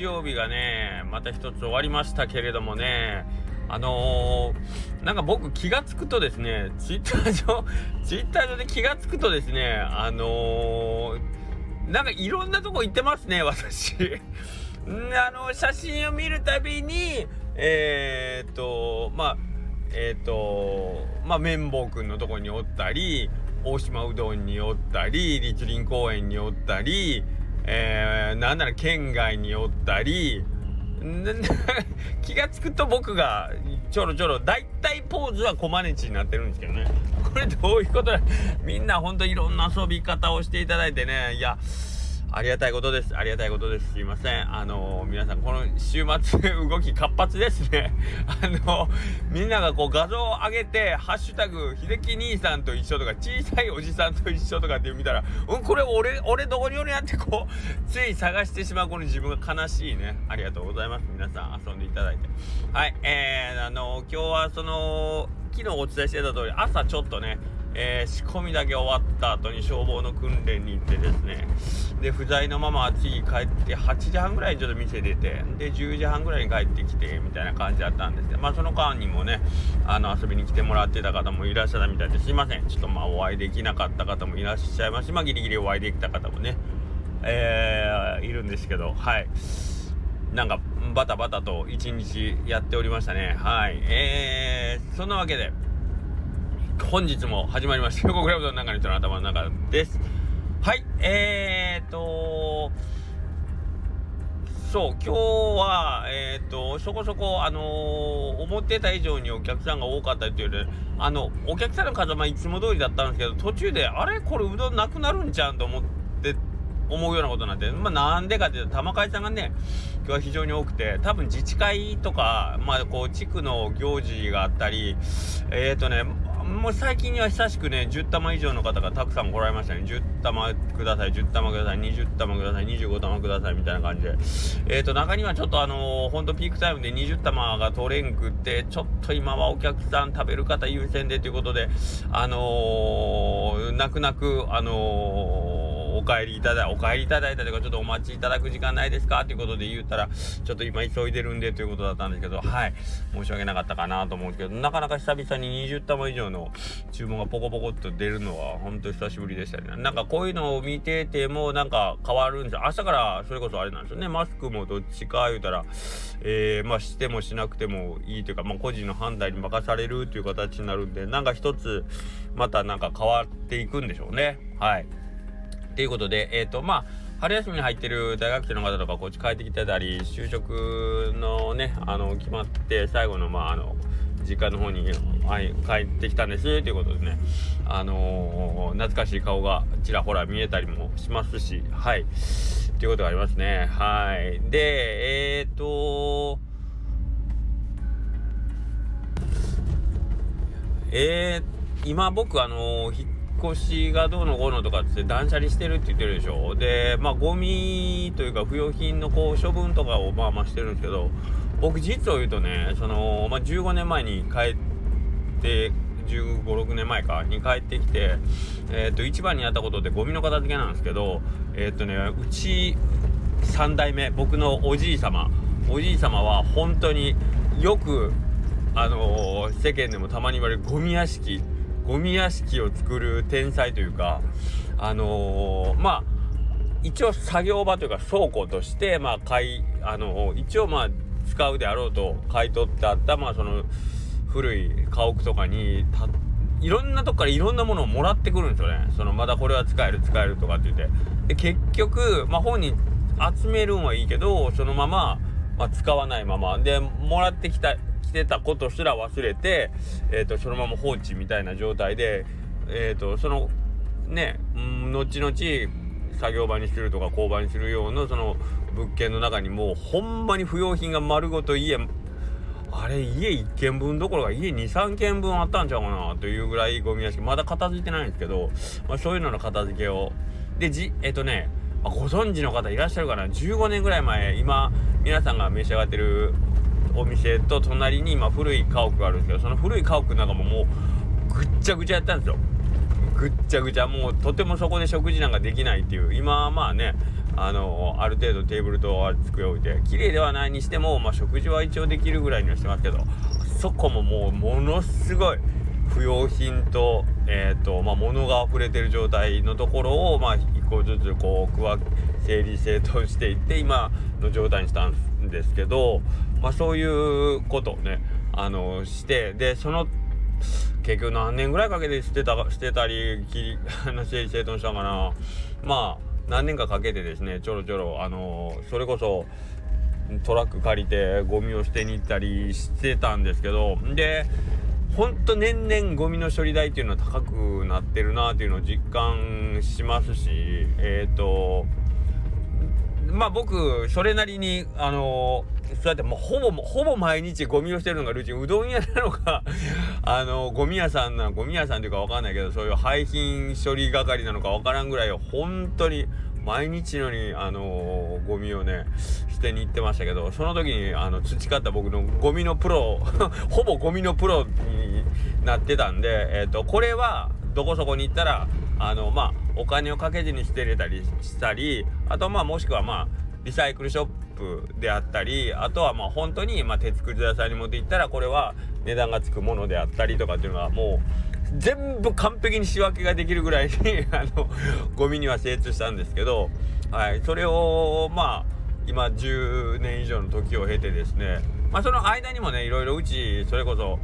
日曜日がねまた一つ終わりましたけれどもねあのー、なんか僕気が付くとですねツイッター上 ツイッター上で気が付くとですねあのー、なんかいろんなとこ行ってますね私。あの写真を見るたびにえー、っとまあえっ、とまあ綿棒くんのとこにおったり大島うどんにおったり立林公園におったり、えー、なんなら県外におったり 気が付くと僕がちょろちょろ大体ポーズはコマネチになってるんですけどね。これどういうことだ？みんなほんといろんな遊び方をしていただいてね。いやありがたいことです。ありがたいことです。すいません。あのー、皆さん、この週末 動き活発ですね。あのー、みんながこう画像を上げて、ハッシュタグ、秀樹兄さんと一緒とか、小さいおじさんと一緒とかって見たら、うん、これ俺、俺どこにおるやってこう、つい探してしまうこの自分が悲しいね。ありがとうございます。皆さん遊んでいただいて。はい、えー、あのー、今日はその、昨日お伝えしてた通り、朝ちょっとね、えー、仕込みだけ終わった後に消防の訓練に行ってですね。で不在のまま次帰って8時半ぐらいにちょっと店出てで10時半ぐらいに帰ってきてみたいな感じだったんですけどまあその間にもねあの遊びに来てもらってた方もいらっしゃったみたいですいません。ちょっとまあお会いできなかった方もいらっしゃいますしまあギリギリお会いできた方もねえー、いるんですけどはい。なんかバタバタと一日やっておりましたね。はい。えー、そんなわけで本日も始まりました。横クラブの中の人の頭の中です。はい、えーと、そう、今日は、えーと、そこそこ、あのー、思ってた以上にお客さんが多かったっていうね、あの、お客さんの数は、いつも通りだったんですけど、途中で、あれ？これうどんなくなるんちゃうんと思って思うようなことになって、まあ、なんでかっていうと玉会さんがね今日は非常に多くて多分自治会とか、まあ、こう地区の行事があったりえっ、ー、とねもう最近には久しくね、10玉以上の方がたくさん来られましたね。10玉ください、10玉ください、20玉ください、25玉ください、みたいな感じで。えっ、ー、と、中にはちょっとあのー、ほんとピークタイムで20玉が取れんくって、ちょっと今はお客さん食べる方優先でということで、あのー、泣く泣く、あのお帰りいただい、お帰りいただいたというか、ちょっとお待ちいただく時間ないですか？ということで言ったら、ちょっと今急いでるんでということだったんですけど、はい。申し訳なかったかなと思うんですけど、なかなか久々に20玉以上の注文がポコポコっと出るのは、本当久しぶりでしたね。なんかこういうのを見てても、なんか変わるんですよ。朝からそれこそあれなんですよね。マスクもどっちか言うたら、えー、まあしてもしなくてもいいというか、まあ個人の判断に任されるという形になるんで、なんか一つ、またなんか変わっていくんでしょうね。はい。ということで、えっ、ー、と、まあ、春休みに入ってる大学生の方とかこっち帰ってきてたり就職のねあの決まって最後のまああの実家の方に、帰ってきたんですということでねあのー、懐かしい顔がちらほら見えたりもしますしはいということがありますね。はい。でえっ、ー、とえー、今僕あのー、越しがどうのこうのとかって断捨離してるって言ってるでしょ？でまあゴミというか不用品のこう処分とかをまあまあしてるんですけど僕実を言うとねその、まあ、15年前に帰って1 5 6年前かに帰ってきて、えー、と一番にやったことってゴミの片付けなんですけどえっ、ー、とねうち3代目僕のおじい様おじい様は本当によくあのー、世間でもたまに言われるゴミ屋敷ゴミ屋敷を作る天才というかあのー、まあ一応作業場というか倉庫としてまあ買いあのー、一応まあ使うであろうと買い取ってあったまあその古い家屋とかにいろんなとこからいろんなものをもらってくるんですよね。そのまだこれは使える使えるとかって言って。で結局まあ本人集めるんはいいけどそのまま、まあ、使わないまま。でもらってきたしてたことすら忘れて、えーと、そのまま放置みたいな状態で、えーと、そのね、後々作業場にするとか工場にするようなその物件の中にもうほんまに不要品が丸ごと家あれ家1軒分どころか家23軒分あったんちゃうかなというぐらいゴミ屋敷。まだ片付いてないんですけど、まあ、そういうのの片付けを。でじえっ、ー、とねご存知の方いらっしゃるかな。15年ぐらい前今皆さんが召し上がってるお店と隣に今古い家屋があるんですけどその古い家屋の中ももうぐっちゃぐちゃやったんですよ。ぐっちゃぐちゃもうとてもそこで食事なんかできないっていう。今はまあねあのある程度テーブルと机を置いて綺麗ではないにしても、まあ、食事は一応できるぐらいにはしてますけどそこももうものすごい不用品と,、えーとまあ、物が溢れてる状態のところを、まあ、一個ずつこう区分整理整頓していって今の状態にしたんですけど、まあ、そういうことをねあのしてでその結局何年ぐらいかけて捨てたしてたり 整理整頓したかな。まあ何年かかけてですねちょろちょろあのそれこそトラック借りてゴミを捨てに行ったりしてたんですけどでほんと年々ゴミの処理代っていうのは高くなってるなっていうのを実感しますしえっ、ー、とまあ僕それなりにあのそうやってもうほぼほぼ毎日ゴミをしてるのがルーチン。うどん屋なのか あのゴミ屋さんなのゴミ屋さんっていうか分かんないけどそういう廃品処理係なのか分からんぐらい本当に毎日のにあのゴミをね捨てに行ってましたけどその時にあの培った僕のゴミのプロ ほぼゴミのプロになってたんで、えーと、これはどこそこに行ったらあのまあお金をかけずに捨てれたりしたりあとまあもしくはまあリサイクルショップであったりあとはまあ本当にまあ手作り屋さんに持って行ったらこれは値段がつくものであったりとかっていうのがもう全部完璧に仕分けができるぐらいに あのゴミには精通したんですけど、はい、それをまあ今10年以上の時を経てですねまあその間にもねいろいろうちそれこそ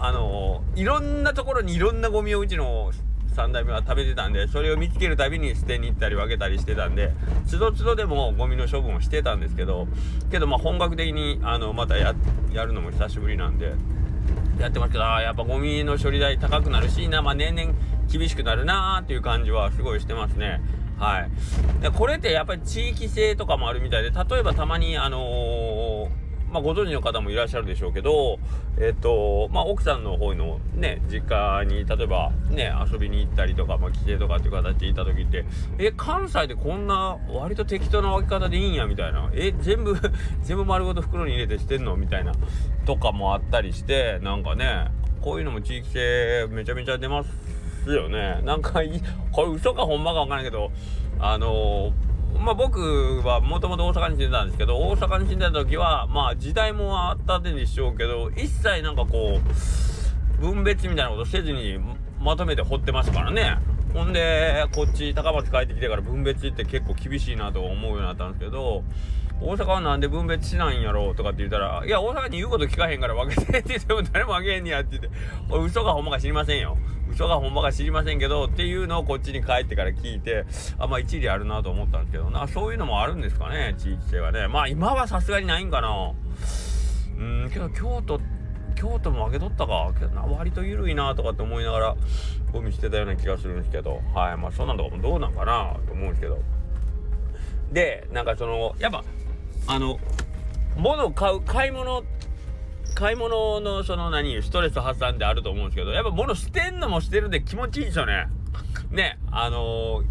あのいろんなところにいろんなゴミをうちの3代目は食べてたんでそれを見つけるたびに捨てに行ったり分けたりしてたんでつどつどでもゴミの処分をしてたんですけどけどまあ本格的にあのまたやるのも久しぶりなんでやってますけどあやっぱゴミの処理代高くなるしな、まあ、年々厳しくなるなーっていう感じはすごいしてますね。はい。でこれってやっぱり地域性とかもあるみたいで例えばたまにあのーまあ、ご存知の方もいらっしゃるでしょうけど、えっ、と、まあ、奥さんの方のね、実家に、例えばね、遊びに行ったりとか、まあ、帰省とかっていう形で行った時って、え、関西でこんな割と適当な分け方でいいんや、みたいな。え、全部 全部丸ごと袋に入れてしてんのみたいな。とかもあったりして、なんかね、こういうのも地域性めちゃめちゃ出ますよね。なんか、これ嘘かほんまかわからないけど、あのーまあ僕はもともと大阪に住んでたんですけど、大阪に住んでた時は、まあ時代もあったでしょうけど、一切なんかこう、分別みたいなことせずにまとめて掘ってますからね。ほんで、こっち高松帰ってきてから分別って結構厳しいなと思うようになったんですけど、大阪はなんで分別しないんやろうとかって言ったら、いや、大阪に言うこと聞かへんから分けてって言っても誰もあげへんねやって言って、嘘かほんまか知りませんよ。嘘がほんまか知りませんけど、っていうのをこっちに帰ってから聞いて、あ、まあ一理あるなと思ったんですけどな、そういうのもあるんですかね、地域性はね。まあ今はさすがにないんかな。うん、けど京都って、京都も分け取ったか。けどな、割と緩いなとかって思いながら、ゴミしてたような気がするんですけど、はい。まあそんなんとかもどうなんかなと思うんですけど。で、なんかその、やっぱ、あの物を買う買い物買い物のその何ストレス発散であると思うんですけどやっぱ物捨てんのも捨てるんで気持ちいいですよねねあの、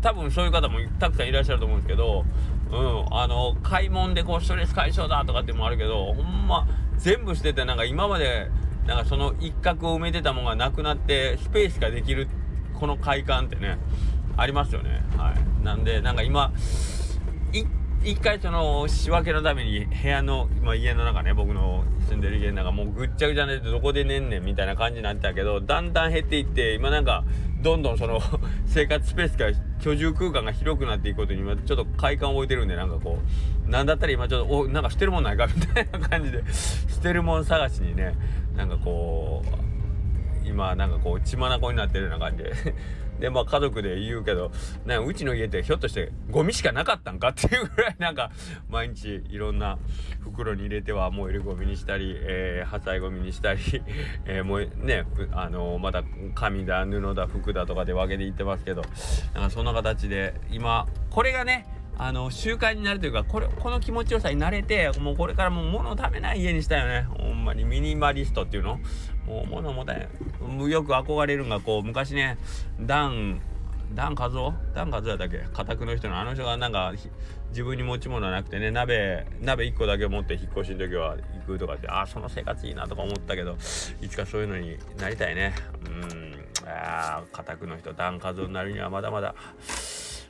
多分そういう方もたくさんいらっしゃると思うんですけどうんあの、買い物でこうストレス解消だとかってもあるけどほんま全部捨ててなんか今までなんかその一角を埋めてたものがなくなってスペースができるこの快感ってねありますよね。はい。なんでなんか今一回その仕分けのために部屋の、まあ、家の中ね僕の住んでる家の中もうぐっちゃぐちゃでどこで寝んねんみたいな感じになってたけどだんだん減っていって今なんかどんどんその 生活スペースが居住空間が広くなっていくことに今ちょっと快感を覚えてるんでなんかこうなんだったら今ちょっとおなんか捨てるもんないかみたいな感じで捨てるもん探しにねなんかこう 今なんかこう血眼になってるような感じででまあ家族で言うけどねうちの家ってひょっとしてゴミしかなかったんかっていうぐらいなんか 毎日いろんな袋に入れては燃えるゴミにしたり、えー、破砕ゴミにしたり、えー、もうねあのー、また紙だ布だ服だとかで分けていってますけどなんかそんな形で今これがねあの習慣になるというかこれこの気持ちよさに慣れてもうこれからもう物を食べない家にしたよね。ほんまにミニマリストっていうの。もう物もたよく憧れるんがこう昔ねダンダン和夫ダン和夫やったっけ？家宅の人のあの人がなんか自分に持ち物なくてね鍋鍋1個だけ持って引っ越しの時は行くとかってああその生活いいなとか思ったけどいつかそういうのになりたいね。うん。ああ家宅の人ダン和夫になるにはまだまだ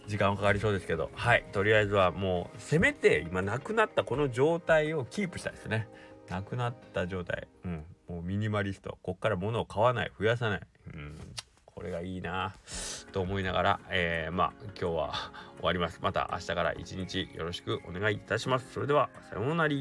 時間はかかりそうですけど。はい。とりあえずはもうせめて今なくなったこの状態をキープしたいですね。なくなった状態。うん。もうミニマリスト。こっから物を買わない。増やさない。うん。これがいいな。と思いながら、えー、まあ今日は終わります。また明日から一日よろしくお願いいたします。それではさようなら。